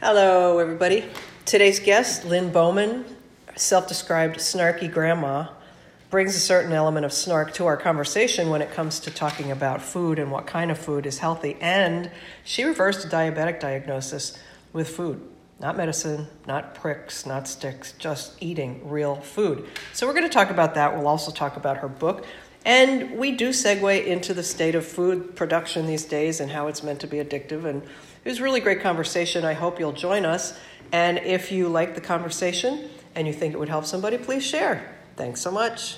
Hello, everybody. Today's guest, Lynne Bowman, self described snarky grandma, brings a certain element of snark to our conversation when it comes to talking about food and what kind of food is healthy. And she reversed a diabetic diagnosis with food. Not medicine, not pricks, not sticks, just eating real food. So, we're going to talk about that. We'll also talk about her book. And we do segue into the state of food production these days and how it's meant to be addictive. And it was really great conversation. I hope you'll join us. And if you like the conversation and you think it would help somebody, please share. Thanks so much.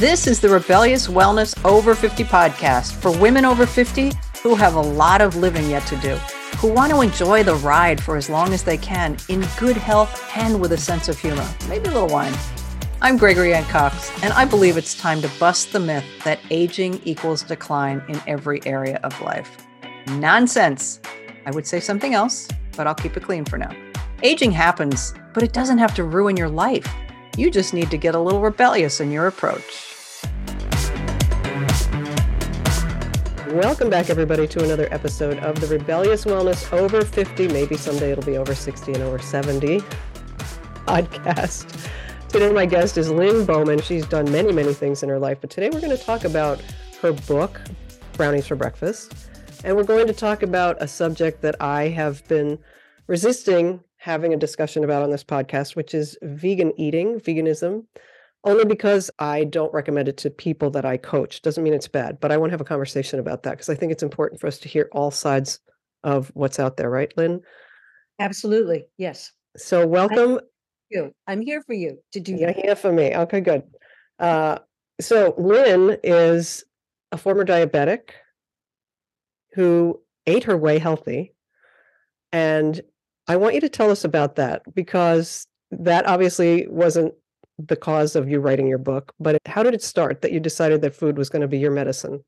This is the Rebellious Wellness Over 50 podcast for women over 50 who have a lot of living yet to do, who want to enjoy the ride for as long as they can in good health and with a sense of humor, maybe a little wine. I'm Gregory Ann Cox, and I believe it's time to bust the myth that aging equals decline in every area of life. Nonsense. I would say something else, but I'll keep it clean for now. Aging happens, but it doesn't have to ruin your life. You just need to get a little rebellious in your approach. Welcome back, everybody, to another episode of the Rebellious Wellness Over 50. Maybe someday it'll be over 60 and over 70 podcast. Today, my guest is Lynne Bowman. She's done many, many things in her life, but today we're going to talk about her book, Brownies for Breakfast. And we're going to talk about a subject that I have been resisting having a discussion about on this podcast, which is vegan eating, veganism, only because I don't recommend it to people that I coach. Doesn't mean it's bad, but I want to have a conversation about that because I think it's important for us to hear all sides of what's out there, right, Lynne? Absolutely. Yes. So welcome. You. I'm here for you to do You're here for me. Okay, good. Uh, so Lynne is a former diabetic who ate her way healthy and I want you to tell us about that because that obviously wasn't the cause of you writing your book, but how did it start that you decided that food was going to be your medicine?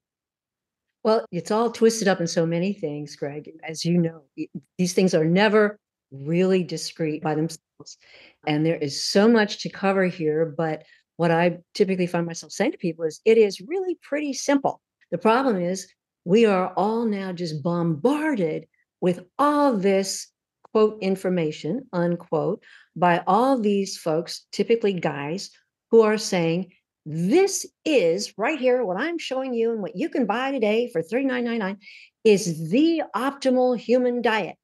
Well, it's all twisted up in so many things, Greg. As you know, these things are never really discrete by themselves. And there is so much to cover here. But what I typically find myself saying to people is it is really pretty simple. The problem is we are all now just bombarded with all this quote information, unquote, by all these folks, typically guys, who are saying, this is right here, what I'm showing you and what you can buy today for $39.99 is the optimal human diet.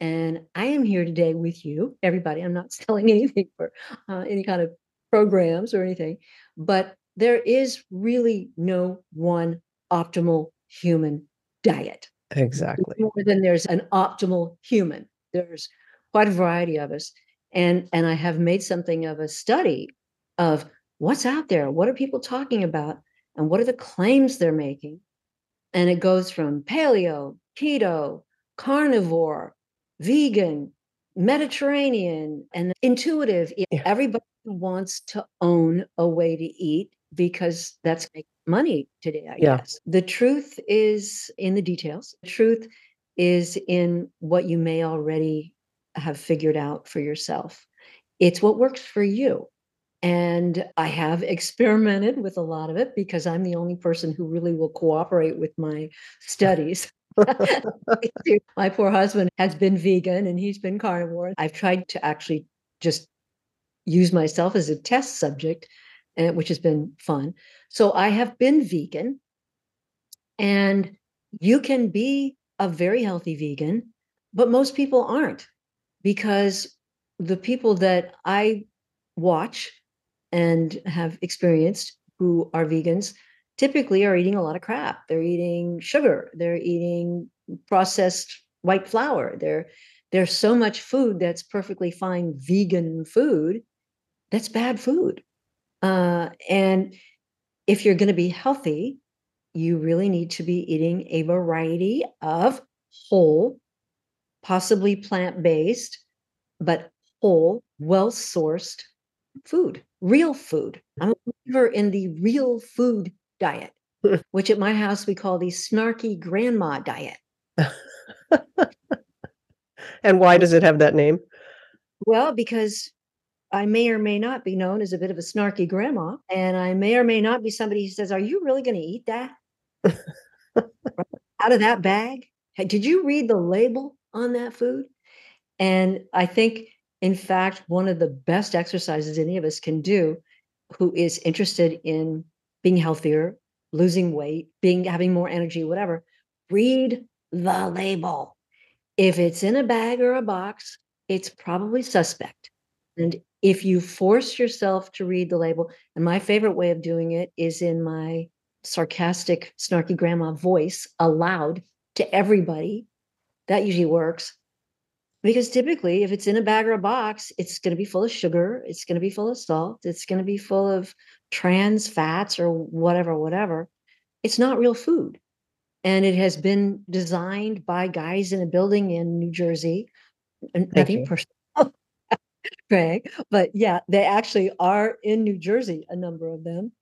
And I am here today with you, everybody. I'm not selling anything for uh, any kind of programs or anything, but there is really no one optimal human diet. Exactly. More than there's an optimal human there's quite a variety of us and and i have made something of a study of what's out there what are people talking about and what are the claims they're making. And it goes from paleo keto carnivore vegan mediterranean and intuitive. Everybody wants to own a way to eat because that's making money today i yeah. guess. The truth is in the details. The truth is in what you may already have figured out for yourself. It's what works for you. And I have experimented with a lot of it because I'm the only person who really will cooperate with my studies. my poor husband has been vegan and he's been carnivore. I've tried to actually just use myself as a test subject, eh, which has been fun. So I have been vegan, and you can be a very healthy vegan, but most people aren't because the people that I watch and have experienced who are vegans typically are eating a lot of crap. They're eating sugar, they're eating processed white flour. There, there's so much food that's perfectly fine vegan food that's bad food. Uh, and if you're going to be healthy, you really need to be eating a variety of whole, possibly plant based, but whole, well sourced food, real food. I'm a believer in the real food diet, which at my house we call the snarky grandma diet. and why does it have that name? Well, because I may or may not be known as a bit of a snarky grandma, and I may or may not be somebody who says, Are you really going to eat that? Out of that bag? Did you read the label on that food? And I think, in fact, one of the best exercises any of us can do who is interested in being healthier, losing weight, being having more energy, whatever, read the label. If it's in a bag or a box, it's probably suspect. And if you force yourself to read the label, and my favorite way of doing it is in my sarcastic, snarky grandma voice aloud to everybody, that usually works. Because typically, if it's in a bag or a box, it's going to be full of sugar, it's going to be full of salt, it's going to be full of trans fats or whatever, whatever. It's not real food. And it has been designed by guys in a building in New Jersey. And nothing personal, Greg, but yeah, they actually are in New Jersey, a number of them,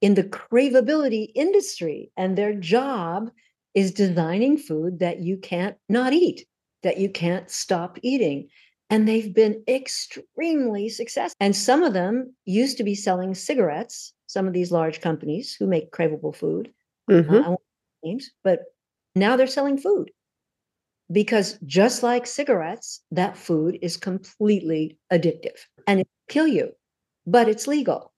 in the craveability industry. And their job is designing food that you can't not eat, that you can't stop eating. And they've been extremely successful. And some of them used to be selling cigarettes, some of these large companies who make craveable food. Mm-hmm. Uh, names, but now they're selling food because just like cigarettes, that food is completely addictive and it kill you, but it's legal.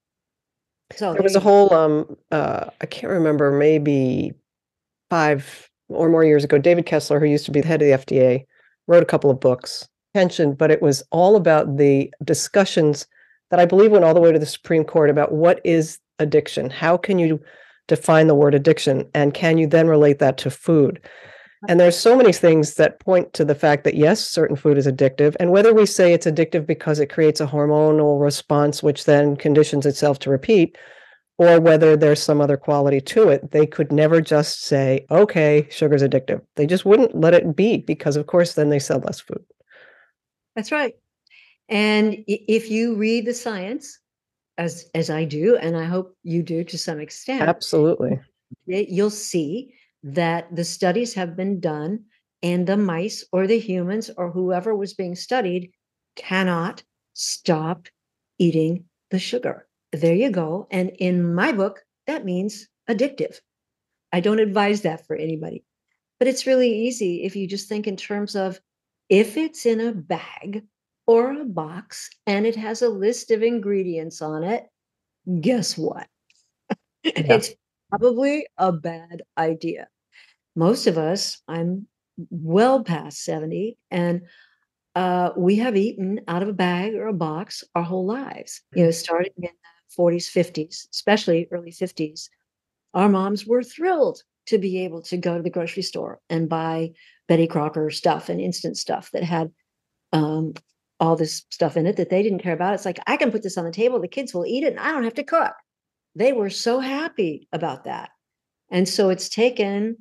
So there was a whole um uh I can't remember, maybe five or more years ago, David Kessler, who used to be the head of the FDA, wrote a couple of books, pensioned, but it was all about the discussions that I believe went all the way to the Supreme Court about what is addiction? How can you define the word addiction? And can you then relate that to food? And there's so many things that point to the fact that yes, certain food is addictive. And whether we say it's addictive because it creates a hormonal response, which then conditions itself to repeat, or whether there's some other quality to it, they could never just say, okay, sugar's addictive. They just wouldn't let it be because, of course, then they sell less food. That's right. And if you read the science, as as I do, and I hope you do to some extent, absolutely, you'll see that the studies have been done and the mice or the humans or whoever was being studied cannot stop eating the sugar. There you go. And in my book, that means addictive. I don't advise that for anybody. But it's really easy if you just think in terms of if it's in a bag or a box and it has a list of ingredients on it, guess what? Yeah. it's probably a bad idea. Most of us, I'm well past 70, and uh, we have eaten out of a bag or a box our whole lives, you know, starting in the 40s, 50s, especially early 50s. Our moms were thrilled to be able to go to the grocery store and buy Betty Crocker stuff and instant stuff that had um, all this stuff in it that they didn't care about. It's like, I can put this on the table, the kids will eat it, and I don't have to cook they were so happy about that. And so it's taken,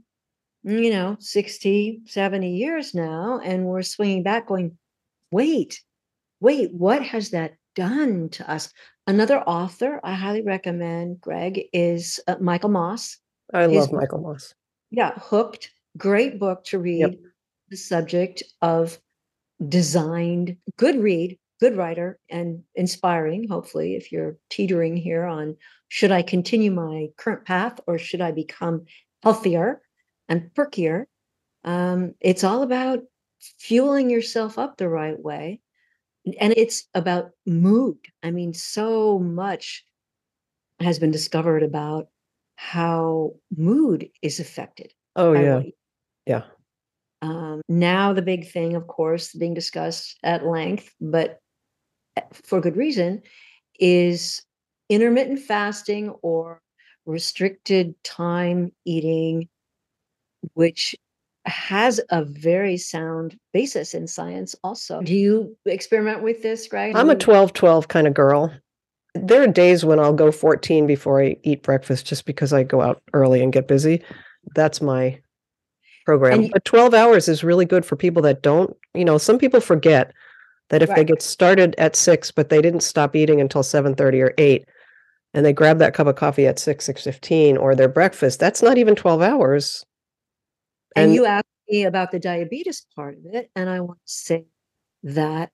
you know, 60, 70 years now, and we're swinging back going, wait, wait, what has that done to us? Another author I highly recommend, Greg, is uh, Michael Moss. I His, love Michael Moss. Yeah, Hooked, great book to read. Yep. The subject of designed, good read, good writer and inspiring, hopefully, if you're teetering here on should I continue my current path or should I become healthier and perkier? Um, it's all about fueling yourself up the right way. And it's about mood. I mean, so much has been discovered about how mood is affected. Oh, yeah. Yeah. Um, now, the big thing, of course, being discussed at length, but for good reason, is intermittent fasting or restricted time eating, which has a very sound basis in science also. Do you experiment with this, Greg? I'm a 12 12 kind of girl. There are days when I'll go 14 before I eat breakfast just because I go out early and get busy. That's my program. You, but 12 hours is really good for people that don't, you know, some people forget that if right. they get started at six but they didn't stop eating until 7.30 or 8 and they grab that cup of coffee at 6 6.15 or their breakfast that's not even 12 hours and, and you asked me about the diabetes part of it and i want to say that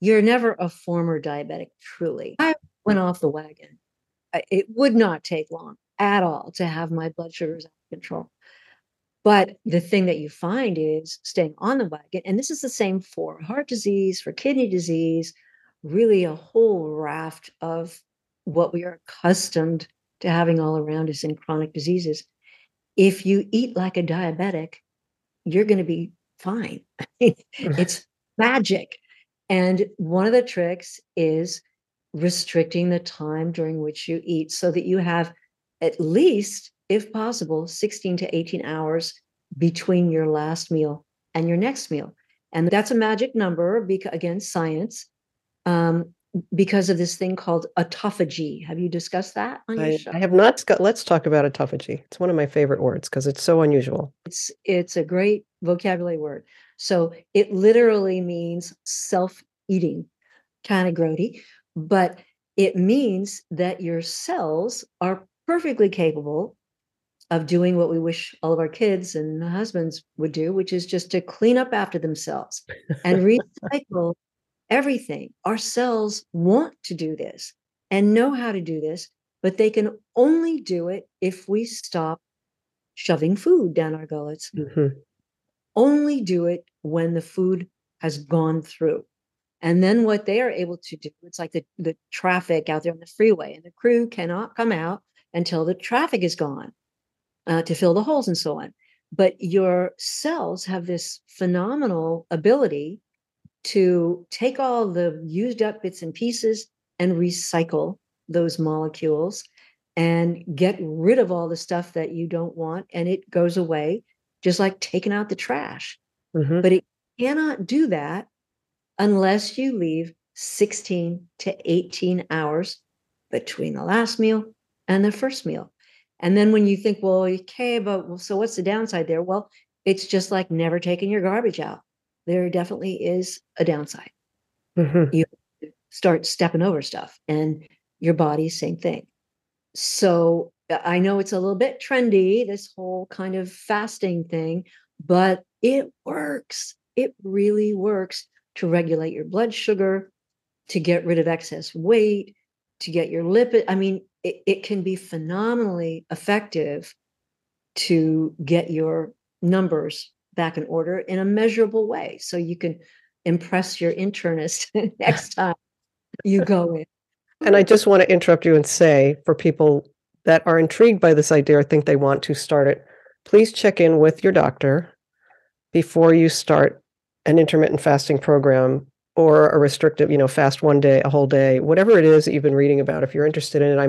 you're never a former diabetic, truly. I went off the wagon. It would not take long at all to have my blood sugars out of control. But the thing that you find is staying on the wagon, and this is the same for heart disease, for kidney disease, really a whole raft of what we are accustomed to having all around us in chronic diseases. If you eat like a diabetic, you're going to be fine. it's magic. And one of the tricks is restricting the time during which you eat so that you have at least, if possible, 16 to 18 hours between your last meal and your next meal. And that's a magic number because, again, science, um, because of this thing called autophagy. Have you discussed that on your I, show? I have not. Let's talk about autophagy. It's one of my favorite words because it's so unusual. It's it's a great vocabulary word. So it literally means self-eating, kind of grody, but it means that your cells are perfectly capable of doing what we wish all of our kids and husbands would do, which is just to clean up after themselves and recycle everything. Our cells want to do this and know how to do this, but they can only do it if we stop shoving food down our gullets. Mm-hmm. Only do it when the food has gone through. And then what they are able to do, it's like the, the traffic out there on the freeway, and the crew cannot come out until the traffic is gone uh, to fill the holes and so on. But your cells have this phenomenal ability to take all the used up bits and pieces and recycle those molecules and get rid of all the stuff that you don't want. And it goes away, just like taking out the trash. Mm-hmm. But it cannot do that unless you leave 16 to 18 hours between the last meal and the first meal. And then when you think, well, okay, but so what's the downside there? Well, it's just like never taking your garbage out. There definitely is a downside. Mm-hmm. You start stepping over stuff, and your body, same thing. So I know it's a little bit trendy, this whole kind of fasting thing, but it works. It really works to regulate your blood sugar, to get rid of excess weight, to get your lipid. I mean, it, it can be phenomenally effective to get your numbers back in order in a measurable way so you can impress your internist next time you go in. And I just want to interrupt you and say for people that are intrigued by this idea or think they want to start it, please check in with your doctor before you start an intermittent fasting program or a restrictive, you know, fast one day, a whole day, whatever it is that you've been reading about. If you're interested in it,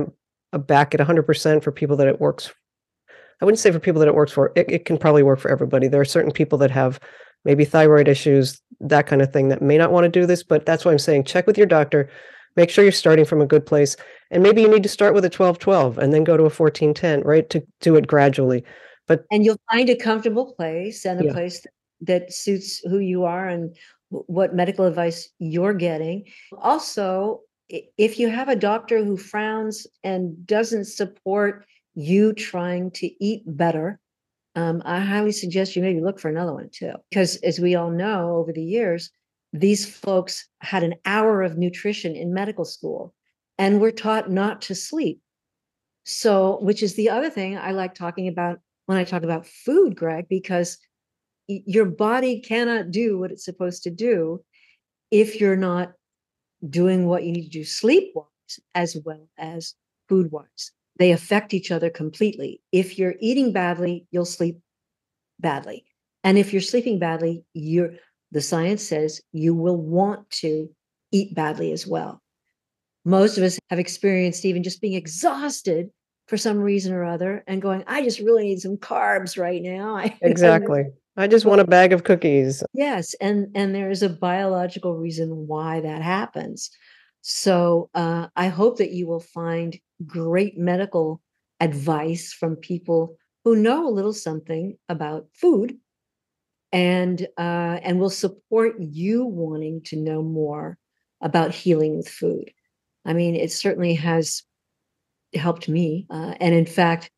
I'm back at 100% for people that it works i wouldn't say for people that it works for it, it can probably work for everybody. There are certain people that have maybe thyroid issues that kind of thing that may not want to do this but that's why i'm saying check with your doctor make sure you're starting from a good place and maybe you need to start with a 12 12 and then go to a 14 10 right to do it gradually. But and you'll find a comfortable place and a yeah. place that, that suits who you are and what medical advice you're getting. Also if you have a doctor who frowns and doesn't support you trying to eat better, um, I highly suggest you maybe look for another one too. Because as we all know over the years, these folks had an hour of nutrition in medical school and were taught not to sleep. So, which is the other thing I like talking about when I talk about food, Greg, because your body cannot do what it's supposed to do if you're not doing what you need to do sleep wise as well as food wise. They affect each other completely. If you're eating badly, you'll sleep badly. And if you're sleeping badly, you're the science says you will want to eat badly as well. Most of us have experienced even just being exhausted for some reason or other and going, I just really need some carbs right now. exactly. I just want a bag of cookies. Yes, and and there is a biological reason why that happens. So uh, I hope that you will find great medical advice from people who know a little something about food, and uh, and will support you wanting to know more about healing with food. I mean, it certainly has helped me, uh, and in fact,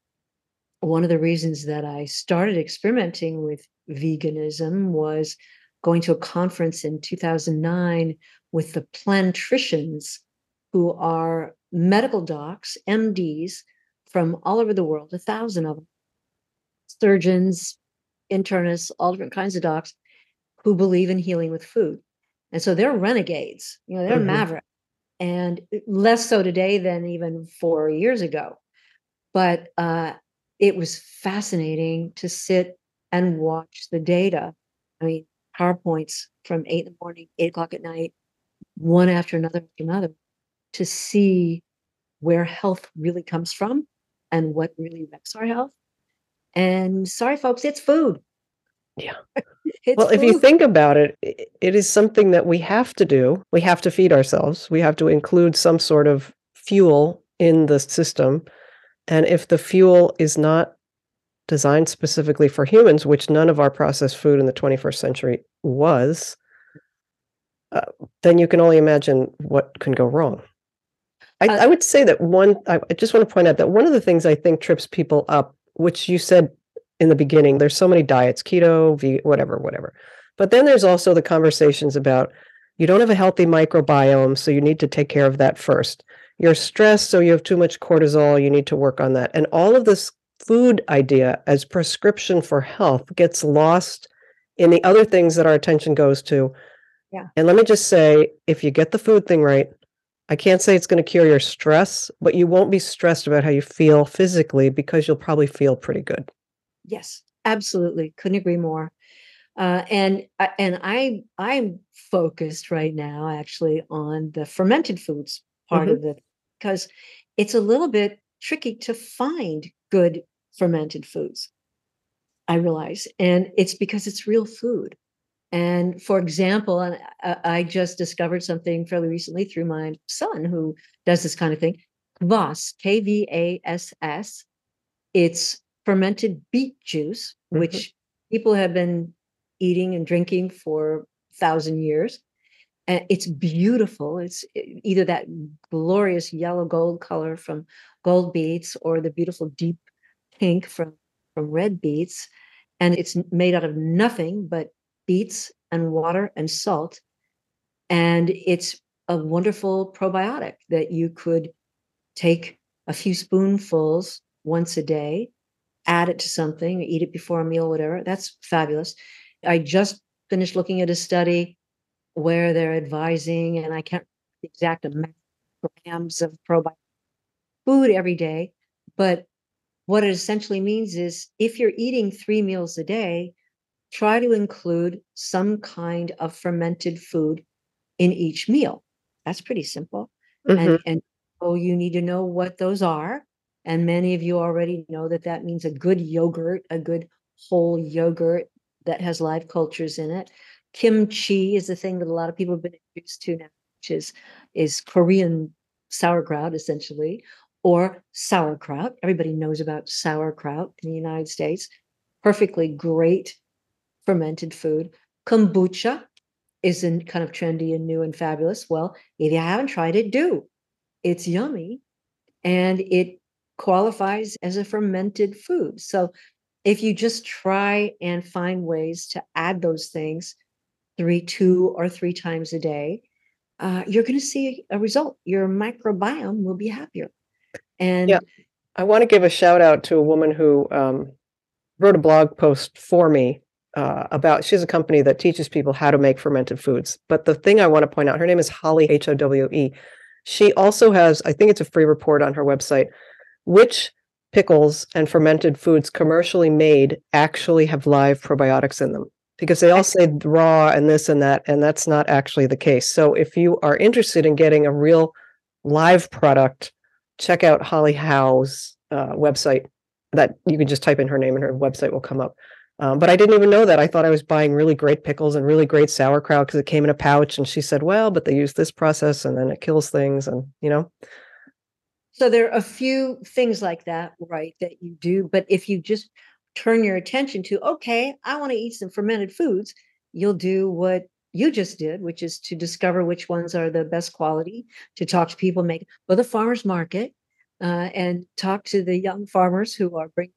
one of the reasons that I started experimenting with veganism was going to a conference in 2009 with the plantricians, who are medical docs, MDs from all over the world, a thousand of them, surgeons, internists, all different kinds of docs who believe in healing with food. And so they're renegades, you know, they're mm-hmm. maverick. And less so today than even four years ago. But uh, it was fascinating to sit and watch the data. I mean, PowerPoints from eight in the morning, eight o'clock at night, one after another after another, to see where health really comes from and what really wrecks our health. And sorry, folks, it's food. Yeah. well, food. if you think about it, it is something that we have to do. We have to feed ourselves. We have to include some sort of fuel in the system. And if the fuel is not designed specifically for humans, which none of our processed food in the 21st century was, uh, then you can only imagine what can go wrong. I, uh, I would say that one, I, just want to point out that one of the things I think trips people up, which you said in the beginning, there's so many diets, keto, whatever, whatever. But then there's also the conversations about you don't have a healthy microbiome, so you need to take care of that first. You're stressed, so you have too much cortisol, you need to work on that. And all of this food idea as prescription for health gets lost in the other things that our attention goes to. Yeah. And let me just say if you get the food thing right, I can't say it's going to cure your stress, but you won't be stressed about how you feel physically because you'll probably feel pretty good. Yes, absolutely. Couldn't agree more. Uh, and uh, and I I'm focused right now actually on the fermented foods part mm-hmm. of it because it's a little bit tricky to find good fermented foods. I realize, and it's because it's real food. And for example, and I just discovered something fairly recently through my son who does this kind of thing. Kvass, K V A S S. It's fermented beet juice, mm-hmm. which people have been eating and drinking for a thousand years. And it's beautiful. It's either that glorious yellow gold color from gold beets or the beautiful deep pink from, from red beets. And it's made out of nothing but beets and water and salt. And it's a wonderful probiotic that you could take a few spoonfuls once a day, add it to something, eat it before a meal, whatever. That's fabulous. I just finished looking at a study where they're advising, and I can't the exact amount grams of probiotic food every day, but what it essentially means is if you're eating three meals a day, try to include some kind of fermented food in each meal. That's pretty simple. Mm-hmm. And, and oh, you need to know what those are. And many of you already know that that means a good yogurt, a good whole yogurt that has live cultures in it. Kimchi is the thing that a lot of people have been introduced to now, which is, is Korean sauerkraut, essentially, or sauerkraut. Everybody knows about sauerkraut in the United States. Perfectly great fermented food. Kombucha is not kind of trendy and new and fabulous. Well, if you haven't tried it, do. It's yummy and it qualifies as a fermented food. So if you just try and find ways to add those things three, two or three times a day, uh, you're going to see a result. Your microbiome will be happier. And yeah, I want to give a shout out to a woman who um, wrote a blog post for me uh, about she's a company that teaches people how to make fermented foods. But the thing I want to point out, her name is Holly H O W E. She also has, I think it's a free report on her website, which pickles and fermented foods commercially made actually have live probiotics in them because they all say raw and this and that, and that's not actually the case. So if you are interested in getting a real live product check out Holly Howe's uh, website. That you can just type in her name and her website will come up. Um, but I didn't even know that. I thought I was buying really great pickles and really great sauerkraut because it came in a pouch. And she said, "Well, but they use this process, and then it kills things." And you know. So there are a few things like that, right? That you do, but if you just turn your attention to, okay, I want to eat some fermented foods, you'll do what you just did, which is to discover which ones are the best quality, to talk to people, make go the farmers market, uh, and talk to the young farmers who are bringing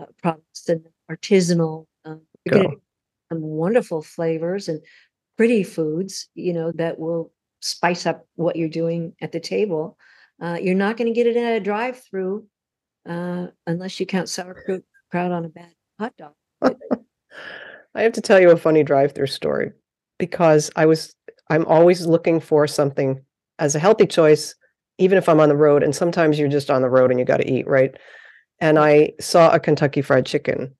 uh, products and artisanal. Um, some wonderful flavors and pretty foods, you know, that will spice up what you're doing at the table. Uh, you're not going to get it at a drive-through uh, unless you count sauerkraut on a bad hot dog. I have to tell you a funny drive-through story because I was I'm always looking for something as a healthy choice, even if I'm on the road. And sometimes you're just on the road and you got to eat, right? And I saw a Kentucky Fried Chicken,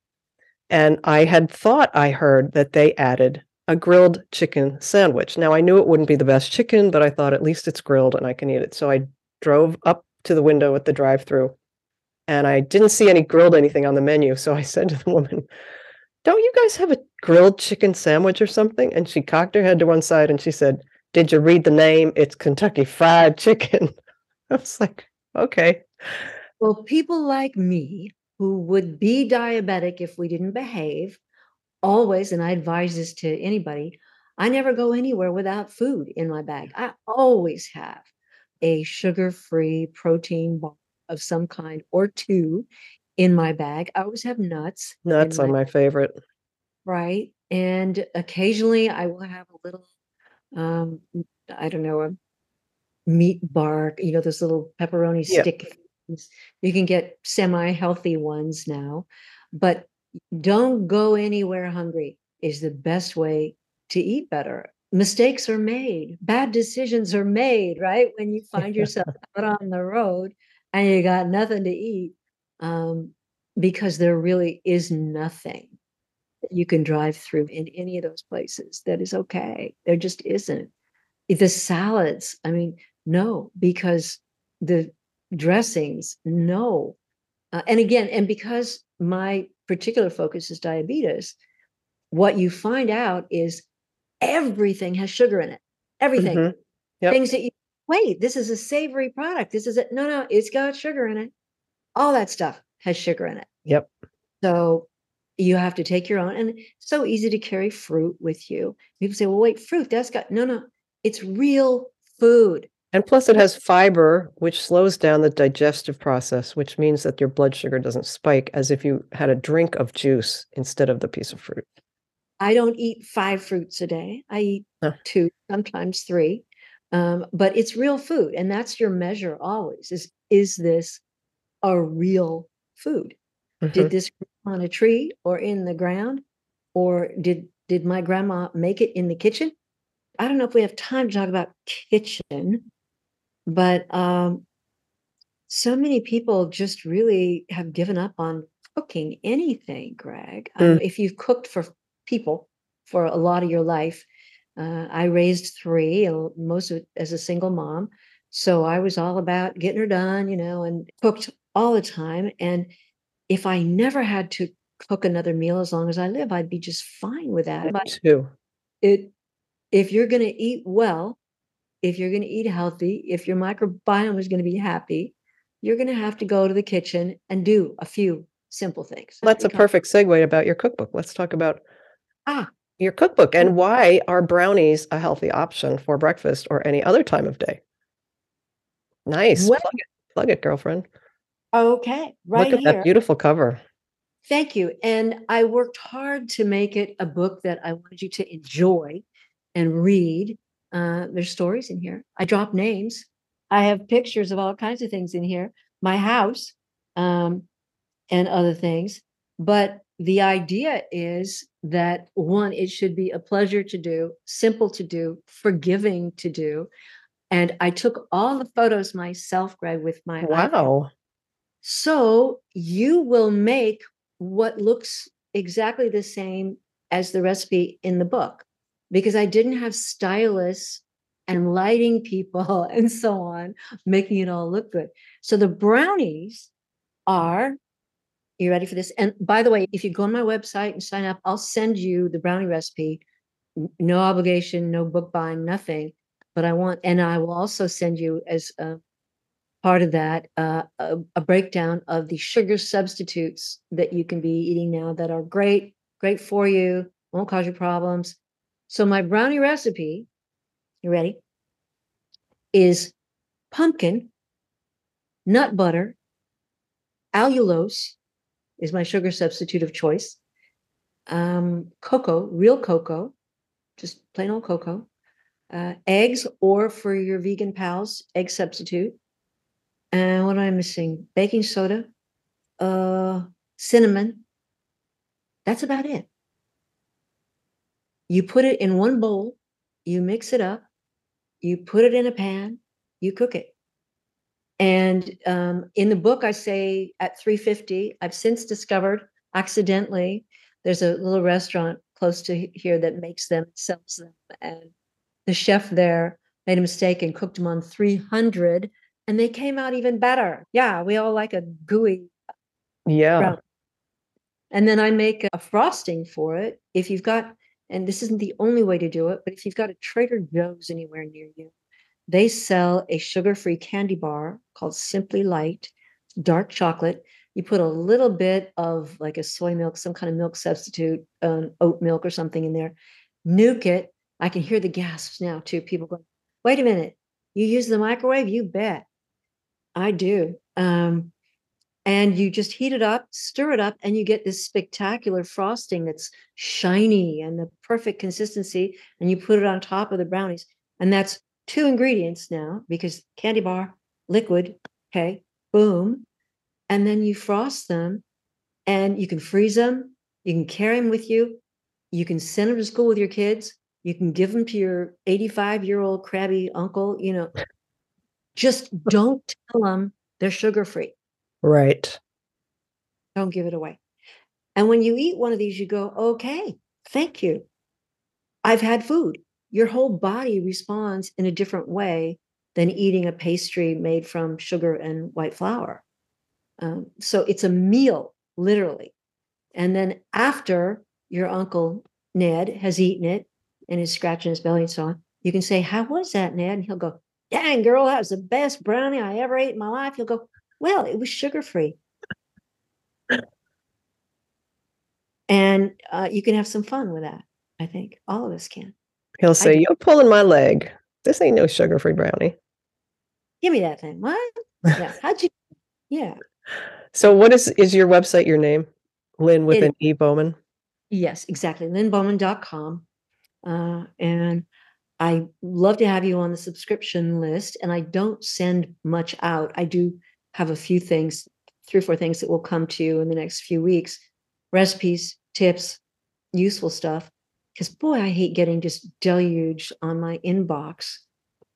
and I had thought I heard that they added a grilled chicken sandwich. Now I knew it wouldn't be the best chicken, but I thought at least it's grilled and I can eat it. So I drove up to the window at the drive-through and I didn't see any grilled anything on the menu. So I said to the woman, Don't you guys have a grilled chicken sandwich or something? And she cocked her head to one side and she said, Did you read the name? It's Kentucky Fried Chicken. I was like, Okay. Well, people like me who would be diabetic if we didn't behave, always, and I advise this to anybody, I never go anywhere without food in my bag. I always have a sugar free protein bar of some kind or two in my bag. I always have nuts. Nuts are my favorite. Right. And occasionally I will have a little, um, I don't know, a meat bark, you know, those little pepperoni Yeah. stick. things. You can get semi healthy ones now, but don't go anywhere hungry is the best way to eat better. Mistakes are made, bad decisions are made, right? When you find yourself out on the road and you got nothing to eat, um, because there really is nothing you can drive through in any of those places that is okay. There just isn't. The salads, I mean, no, because the dressings, no. Uh, and again, and because my particular focus is diabetes, what you find out is everything has sugar in it. Everything. Mhm. Yep. Things that you wait, this is a savory product. This is it. No, no, it's got sugar in it. All that stuff has sugar in it. Yep. So you have to take your own, and it's so easy to carry fruit with you. People say, well, wait, fruit, that's got no, no, it's real food. And plus, it has fiber, which slows down the digestive process, which means that your blood sugar doesn't spike as if you had a drink of juice instead of the piece of fruit. I don't eat five fruits a day. I eat two, sometimes three. Um, but it's real food, and that's your measure always. Is is this a real food? Mhm. Did this on a tree or in the ground, or did did my grandma make it in the kitchen? I don't know if we have time to talk about kitchen, but um, so many people just really have given up on cooking anything. Greg, um, if you've cooked for people for a lot of your life, uh, I raised three, most of it as a single mom. So I was all about getting her done, you know, and cooked all the time. And if I never had to cook another meal as long as I live, I'd be just fine with that. Me too. it, if you're going to eat well, if you're going to eat healthy, if your microbiome is going to be happy, you're going to have to go to the kitchen and do a few simple things. That's a perfect segue about your cookbook. Let's talk about Ah, your cookbook and why are brownies a healthy option for breakfast or any other time of day? Nice. Well- plug it, plug it, girlfriend. Okay, right Look at here. that beautiful cover. Thank you. And I worked hard to make it a book that I wanted you to enjoy and read. Uh, there's stories in here. I drop names. I have pictures of all kinds of things in here, my house, um, and other things. But the idea is that one, it should be a pleasure to do, simple to do, forgiving to do. And I took all the photos myself, Greg, with my. Wow. So you will make what looks exactly the same as the recipe in the book because I didn't have stylists and lighting people and so on making it all look good. So the brownies are you ready for this? And by the way, if you go on my website and sign up, I'll send you the brownie recipe. No obligation, no book buying, nothing. But I want, and I will also send you as a part of that uh, a, a breakdown of the sugar substitutes that you can be eating now that are great, great for you, won't cause you problems. So my brownie recipe, you ready? Is pumpkin, nut butter, allulose is my sugar substitute of choice, um, cocoa, real cocoa, just plain old cocoa, uh, eggs, or for your vegan pals, egg substitute. And what am I missing? Baking soda, uh, cinnamon. That's about it. You put it in one bowl, you mix it up, you put it in a pan, you cook it. And um, in the book, I say at 350, I've since discovered accidentally there's a little restaurant close to here that makes them, sells them. And the chef there made a mistake and cooked them on 300 and they came out even better. Yeah, we all like a gooey. Yeah. Brown. And then I make a frosting for it. If you've got, and this isn't the only way to do it, but if you've got a Trader Joe's anywhere near you, they sell a sugar free candy bar called Simply Lite, dark chocolate. You put a little bit of like a soy milk, some kind of milk substitute, um, oat milk or something in there, nuke it. I can hear the gasps now too. People going, wait a minute, you use the microwave? You bet. I do. Um, and you just heat it up, stir it up, and you get this spectacular frosting that's shiny and the perfect consistency. And you put it on top of the brownies. And that's two ingredients now because candy bar, liquid, okay, boom. And then you frost them and you can freeze them. You can carry them with you. You can send them to school with your kids. You can give them to your 85 year old crabby uncle. You know, just don't tell them they're sugar free. Right. Don't give it away. And when you eat one of these, you go, okay, thank you. I've had food. Your whole body responds in a different way than eating a pastry made from sugar and white flour. Um, so it's a meal, literally. And then after your uncle Ned has eaten it and is scratching his belly and so on, you can say, How was that, Ned? And he'll go, Dang, girl, that was the best brownie I ever ate in my life. He'll go, well, it was sugar free. and uh, you can have some fun with that. I think all of us can. He'll say, You're pulling my leg. This ain't no sugar free brownie. Give me that thing. What? Yeah. How'd you? Yeah. So, what is is your website? Your name, Lynn with it, an E Bowman. Yes, exactly. LynneBowman.com. Uh, and I love to have you on the subscription list. And I don't send much out. I do have a few things, three or four things that will come to you in the next few weeks recipes, tips, useful stuff. Because boy, I hate getting just deluged on my inbox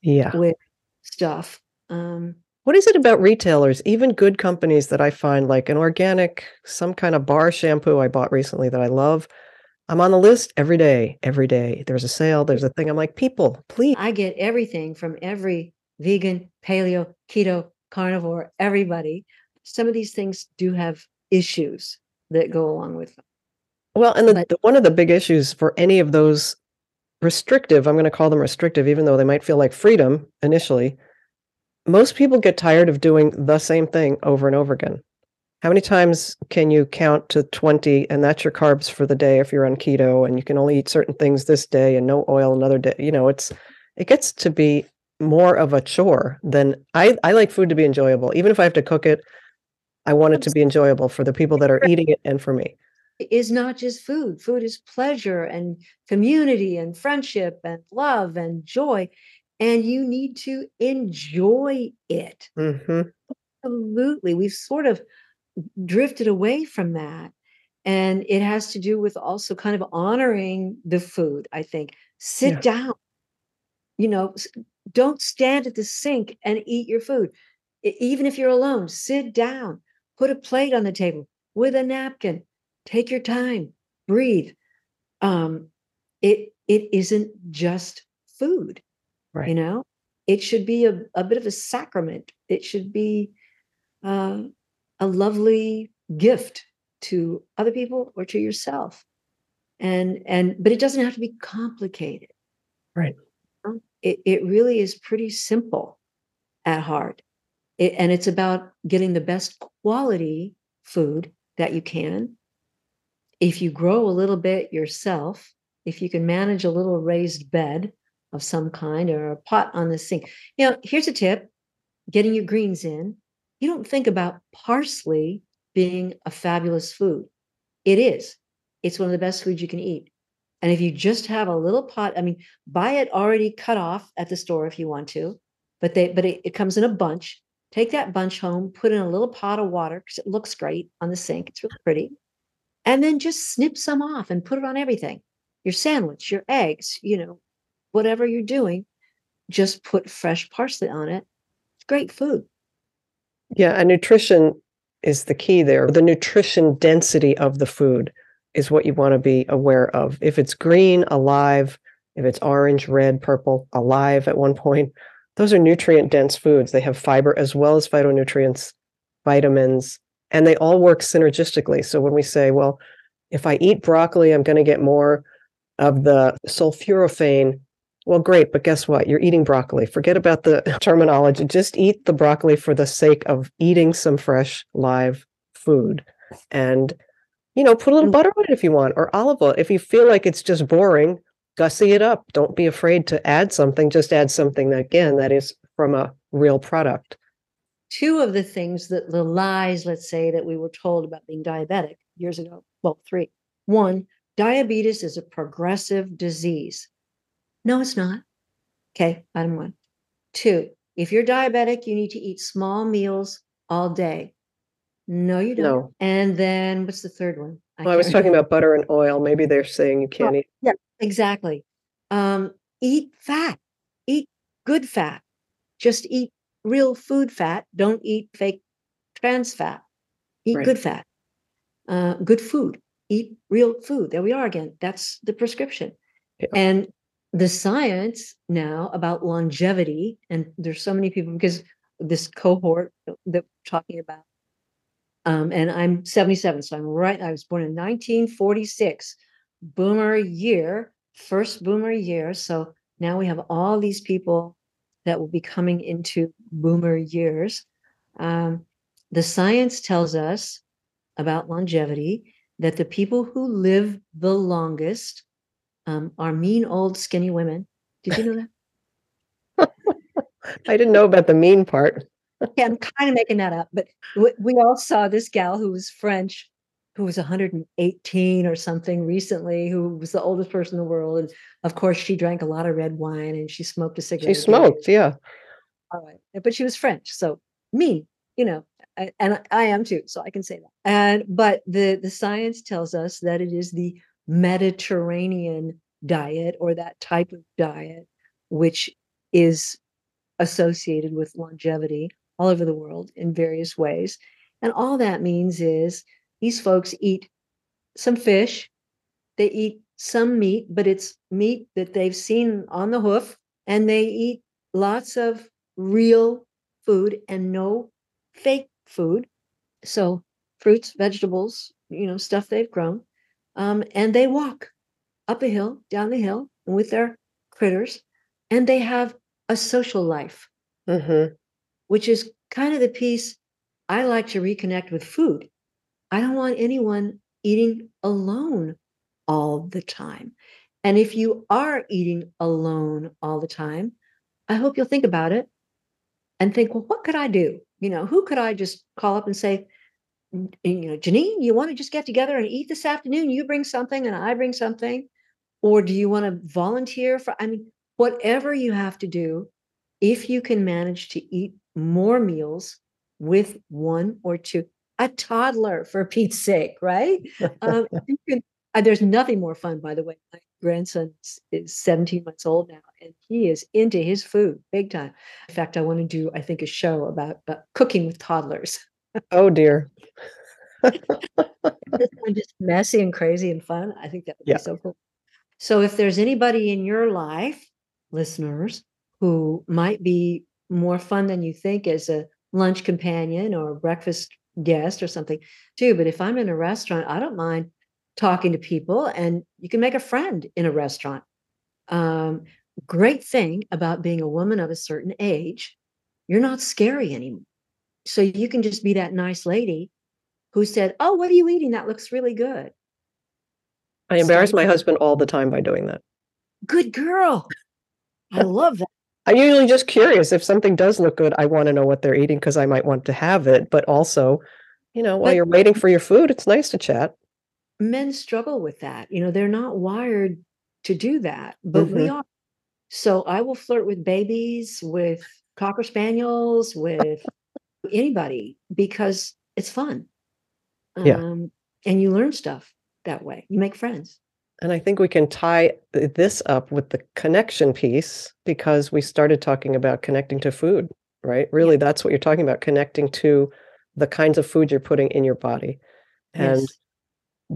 yeah. with stuff. Um, what is it about retailers, even good companies that I find like an organic, some kind of bar shampoo I bought recently that I love? I'm on the list every day, every day. There's a sale, there's a thing. I'm like, people, please. I get everything from every vegan, paleo, keto, carnivore, everybody. Some of these things do have issues that go along with them. Well, and the, but, the, one of the big issues for any of those restrictive, I'm going to call them restrictive, even though they might feel like freedom initially, most people get tired of doing the same thing over and over again. How many times can you count to 20 and that's your carbs for the day if you're on keto and you can only eat certain things this day and no oil another day? You know, it's it gets to be more of a chore than I, I like food to be enjoyable. Even if I have to cook it, I want it to be enjoyable for the people that are eating it and for me. It is not just food. Food is pleasure and community and friendship and love and joy. And you need to enjoy it. Mm-hmm. Absolutely. We've sort of drifted away from that. And it has to do with also kind of honoring the food, I think. Sit yeah. down, you know, don't stand at the sink and eat your food. Even if you're alone, sit down, put a plate on the table with a napkin. Take your time, breathe. Um, it it isn't just food, right. you know. It should be a, a bit of a sacrament. It should be uh, a lovely gift to other people or to yourself. And and but it doesn't have to be complicated. Right um, it, it really is pretty simple at heart. It, and it's about getting the best quality food that you can. If you grow a little bit yourself, if you can manage a little raised bed of some kind or a pot on the sink. You know, here's a tip getting your greens in. You don't think about parsley being a fabulous food. It is. it's one of the best foods you can eat. And if you just have a little pot, I mean, buy it already cut off at the store if you want to, but they but it, it comes in a bunch. Take that bunch home, put in a little pot of water because it looks great on the sink. It's really pretty. And then just snip some off and put it on everything. Your sandwich, your eggs, you know, whatever you're doing, just put fresh parsley on it. It's great food. Yeah, and nutrition is the key there. The nutrition density of the food is what you want to be aware of. If it's green, alive, if it's orange, red, purple, alive at one point, those are nutrient dense foods. They have fiber as well as phytonutrients, vitamins, and they all work synergistically. So when we say, well, if I eat broccoli, I'm going to get more of the sulforaphane. Well, great, but guess what? You're eating broccoli. Forget about the terminology. Just eat the broccoli for the sake of eating some fresh, live food. And you know, put a little mm. butter on it if you want, or olive oil. If you feel like it's just boring, gussy it up. Don't be afraid to add something. Just add something that, again, that is from a real product. Two of the things that the lies, let's say, that we were told about being diabetic years ago, well, three. One, diabetes is a progressive disease. No, it's not. Okay, item one. Two, if you're diabetic, you need to eat small meals all day. No, you don't. No. And then what's the third one? I, well, I was talking about butter and oil. Maybe they're saying you can't eat. Yeah, exactly. Um, eat fat. Eat good fat. Just eat real food fat. Don't eat fake trans fat. Eat right. good fat. Uh, good food. Eat real food. There we are again. That's the prescription. Yeah. And the science now about longevity, and there's so many people because this cohort that we're talking about um, and I'm 77, so I'm right. I was born in 1946, boomer year, first boomer year. So now we have all these people that will be coming into boomer years. Um, the science tells us about longevity that the people who live the longest um, are mean old skinny women. Did you know that? I didn't know about the mean part yeah, I'm kind of making that up, but we, we all saw this gal who was French, who was 118 or something recently, who was the oldest person in the world. And of course, she drank a lot of red wine and she smoked a cigarette. She smoked, yeah. All right, but she was French, so me, you know, and I am too, so I can say that. And but the the science tells us that it is the Mediterranean diet or that type of diet which is associated with longevity all over the world in various ways. And all that means is these folks eat some fish, they eat some meat, but it's meat that they've seen on the hoof, and they eat lots of real food and no fake food. So, fruits, vegetables, you know, stuff they've grown. Um, and they walk up a hill, down the hill with their critters, and they have a social life. Mm-hmm which is kind of the piece I like to reconnect with food. I don't want anyone eating alone all the time. And if you are eating alone all the time, I hope you'll think about it and think, well, what could I do? You know, who could I just call up and say, you know, Janine, you want to just get together and eat this afternoon? You bring something and I bring something. Or do you want to volunteer for? I mean, whatever you have to do, if you can manage to eat more meals with one or two a toddler for Pete's sake, right? um, can, uh, there's nothing more fun, by the way. My grandson is 17 months old now, and he is into his food big time. In fact, I want to do, I think, a show about uh, cooking with toddlers. Oh dear. just messy and crazy and fun. I think that would yeah. be so cool. So, if there's anybody in your life, listeners, who might be more fun than you think as a lunch companion or a breakfast guest or something too. But if I'm in a restaurant, I don't mind talking to people and you can make a friend in a restaurant. Um, great thing about being a woman of a certain age, you're not scary anymore. So you can just be that nice lady who said, Oh, what are you eating? That looks really good. I embarrass my husband all the time by doing that. Good girl. I love that. I'm usually just curious if something does look good. I want to know what they're eating because I might want to have it. But also, you know, while but, you're waiting for your food, it's nice to chat. men struggle with that. You know, they're not wired to do that, but we Mhm. are. So I will flirt with babies, with cocker spaniels, with anybody because it's fun. Yeah. Um, and you learn stuff that way. You make friends. And I think we can tie this up with the connection piece because we started talking about connecting to food, right? Really, that's what you're talking about connecting to the kinds of food you're putting in your body. And Yes.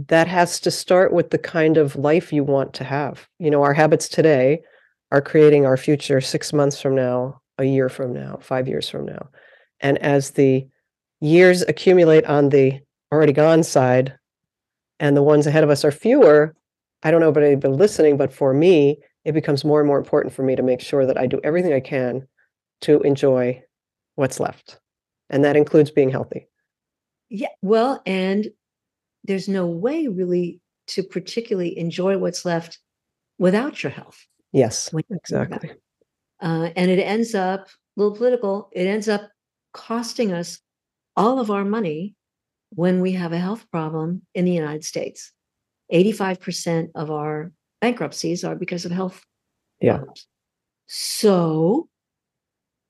that has to start with the kind of life you want to have. You know, our habits today are creating our future six months from now, a year from now, five years from now. And as the years accumulate on the already gone side and the ones ahead of us are fewer, I don't know about anybody listening, but for me, it becomes more and more important for me to make sure that I do everything I can to enjoy what's left. And that includes being healthy. Yeah. Well, and there's no way really to particularly enjoy what's left without your health. Yes, when you think about exactly. Uh, and it ends up a little political. It ends up costing us all of our money when we have a health problem in the United States. 85% of our bankruptcies are because of health Yeah. problems. So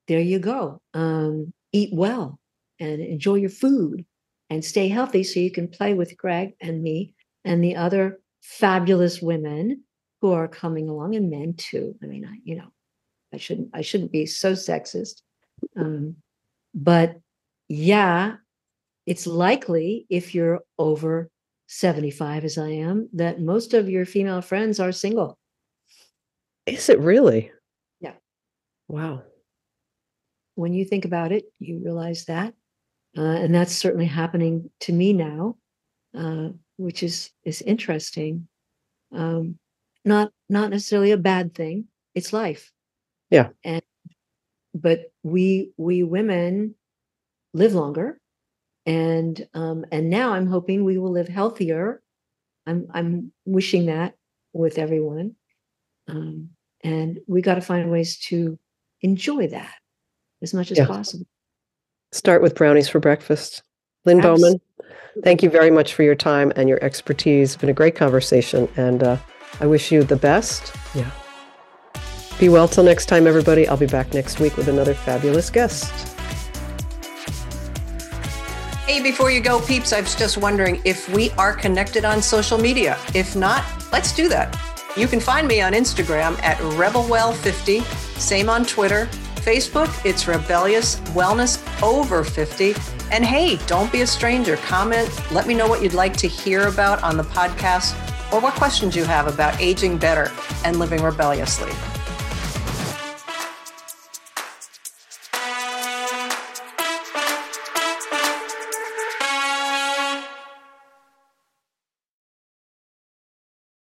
there you go. Um, eat well and enjoy your food and stay healthy so you can play with Greg and me and the other fabulous women who are coming along and men too. I mean, I, you know, I shouldn't I shouldn't be so sexist. Um, but yeah, it's likely if you're over 75 as I am that most of your female friends are single. Is it really? Yeah. Wow. when you think about it, you realize that, uh, and that's certainly happening to me now, uh, which is is interesting. Um, not not necessarily a bad thing. It's life. Yeah. And but we we women live longer, and um, and now I'm hoping we will live healthier. I'm I'm wishing that with everyone, um, and we got to find ways to enjoy that as much as Yeah. possible. Start with brownies for breakfast. Lynne Abs- Bowman, thank you very much for your time and your expertise. It's been a great conversation, and uh, I wish you the best. Yeah. Be well till next time, everybody. I'll be back next week with another fabulous guest. Hey, before you go, peeps, I was just wondering if we are connected on social media. If not, let's do that. You can find me on Instagram at RebelWell50, same on Twitter. Facebook, it's Rebellious Wellness Over 50. And hey, don't be a stranger. Comment, let me know what you'd like to hear about on the podcast or what questions you have about aging better and living rebelliously.